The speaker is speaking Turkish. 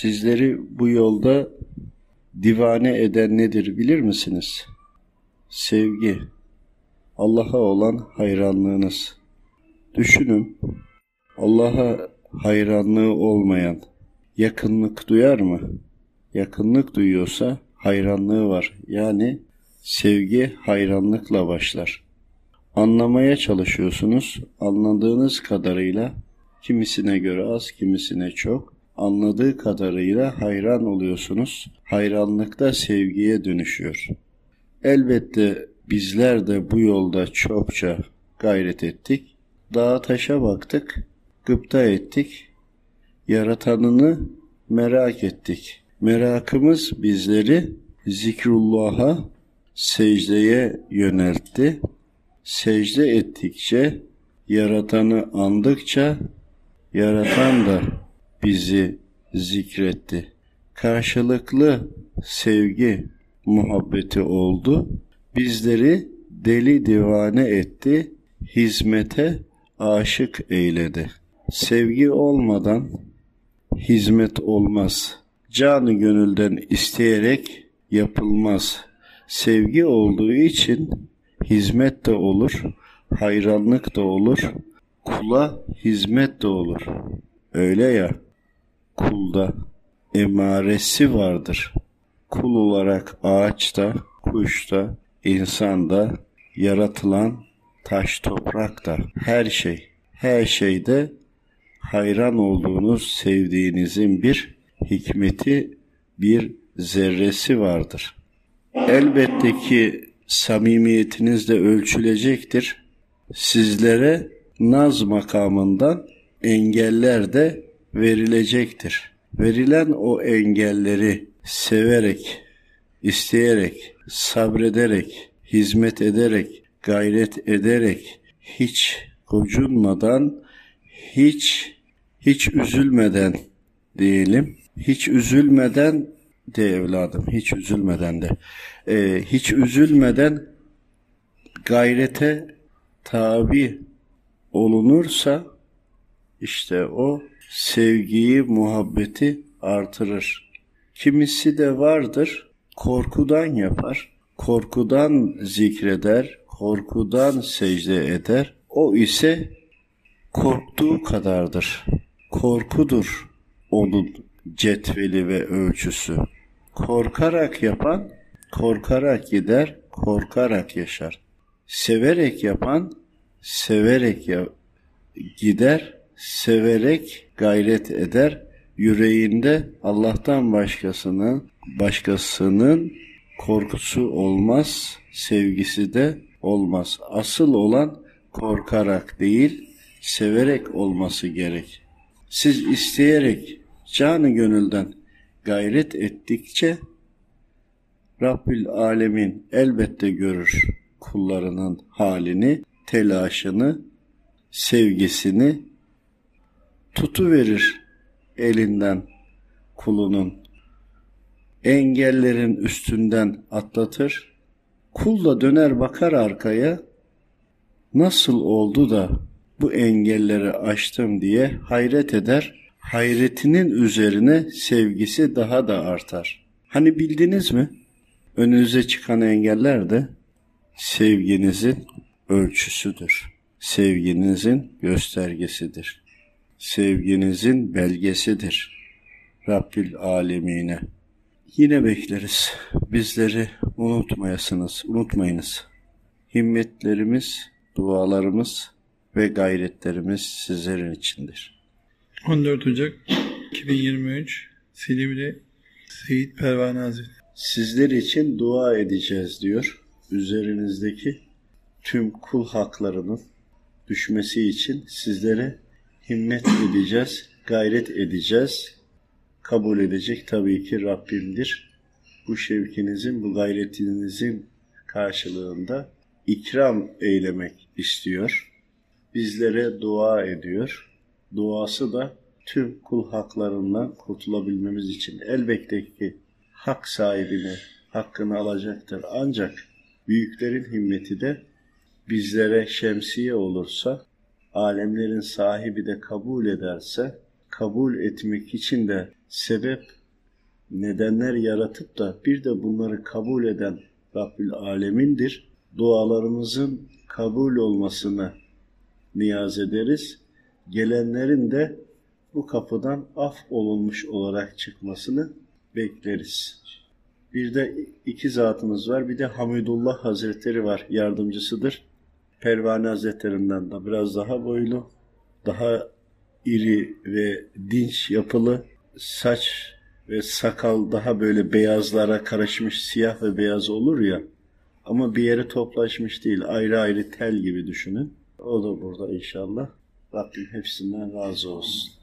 Sizleri bu yolda divane eden nedir bilir misiniz? Sevgi, Allah'a olan hayranlığınız. Düşünün, Allah'a hayranlığı olmayan yakınlık duyar mı? Yakınlık duyuyorsa hayranlığı var. Yani sevgi hayranlıkla başlar. Anlamaya çalışıyorsunuz. Anladığınız kadarıyla kimisine göre az, kimisine çok. Anladığı kadarıyla hayran oluyorsunuz. Hayranlıkta sevgiye dönüşüyor. Elbette bizler de bu yolda çokça gayret ettik. Dağa taşa baktık, gıpta ettik. Yaratanını merak ettik. Merakımız bizleri zikrullah'a, secdeye yöneltti. Secde ettikçe, yaratanı andıkça, yaratan da bizi zikretti. Karşılıklı sevgi, muhabbeti oldu. Bizleri deli divane etti, hizmete aşık eyledi. Sevgi olmadan hizmet olmaz. Canı gönülden isteyerek yapılmaz. Sevgi olduğu için hizmet de olur, hayranlık da olur, kula hizmet de olur. Öyle ya, kulda emaresi vardır. Kul olarak ağaçta, kuşta, insanda, yaratılan taş toprakta, her şey, her şeyde hayran olduğunuz, sevdiğinizin bir hikmeti, bir zerresi vardır. Elbette ki samimiyetiniz de ölçülecektir. Sizlere naz makamından engeller de verilecektir. Verilen o engelleri severek, isteyerek, sabrederek, hizmet ederek, gayret ederek, hiç gocunmadan, hiç hiç üzülmeden diyelim, hiç üzülmeden de evladım, hiç üzülmeden de, e, hiç üzülmeden gayrete tabi olunursa, işte o sevgiyi, muhabbeti artırır. Kimisi de vardır, korkudan yapar, korkudan zikreder, korkudan secde eder. O ise korktuğu kadardır. Korkudur onun cetveli ve ölçüsü. Korkarak yapan, korkarak gider, korkarak yaşar. Severek yapan, severek gider, severek gayret eder. Yüreğinde Allah'tan başkasının, başkasının korkusu olmaz, sevgisi de olmaz. Asıl olan korkarak değil, severek olması gerek. Siz isteyerek, canı gönülden gayret ettikçe Rabbül Alemin elbette görür kullarının halini, telaşını, sevgisini tutu verir elinden kulunun. Engellerin üstünden atlatır. Kul da döner bakar arkaya. Nasıl oldu da bu engelleri aştım diye hayret eder. Hayretinin üzerine sevgisi daha da artar. Hani bildiniz mi? Önünüze çıkan engeller de sevginizin ölçüsüdür. Sevginizin göstergesidir. Sevginizin belgesidir. Rabbül Alemine. Yine bekleriz. Bizleri unutmayasınız, unutmayınız. Himmetlerimiz, dualarımız ve gayretlerimiz sizlerin içindir. 14 Ocak 2023 Silivri Seyit Pervane Hazretleri Sizler için dua edeceğiz diyor. Üzerinizdeki tüm kul haklarının düşmesi için sizlere himmet edeceğiz, gayret edeceğiz. Kabul edecek tabii ki Rabbimdir. Bu şevkinizin, bu gayretinizin karşılığında ikram eylemek istiyor. Bizlere dua ediyor. Duası da tüm kul haklarından kurtulabilmemiz için elbette ki hak sahibine hakkını alacaktır. Ancak büyüklerin himmeti de bizlere şemsiye olursa, alemlerin sahibi de kabul ederse, kabul etmek için de sebep nedenler yaratıp da bir de bunları kabul eden Rabbül Alemin'dir. Dualarımızın kabul olmasını niyaz ederiz. Gelenlerin de bu kapıdan af olunmuş olarak çıkmasını bekleriz. Bir de iki zatımız var. Bir de Hamidullah Hazretleri var. Yardımcısıdır. Pervane Hazretlerinden de biraz daha boylu, daha iri ve dinç yapılı, saç ve sakal daha böyle beyazlara karışmış siyah ve beyaz olur ya. Ama bir yere toplaşmış değil. Ayrı ayrı tel gibi düşünün. O da burada inşallah. Rabbim hepsinden razı olsun.